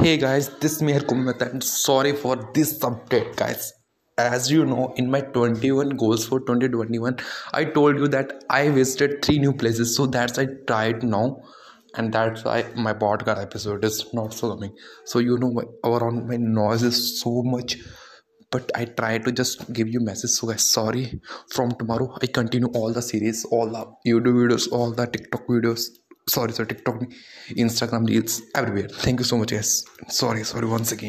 Hey guys, this is Meher Kummet and sorry for this update, guys. As you know, in my 21 goals for 2021, I told you that I visited three new places, so that's I tried now, and that's why my podcast episode is not so coming. So you know, around my noise is so much, but I try to just give you message. So guys, sorry. From tomorrow, I continue all the series, all the YouTube videos, all the TikTok videos sorry sorry tiktok instagram reels everywhere. Thank you so much guys. Sorry sorry once again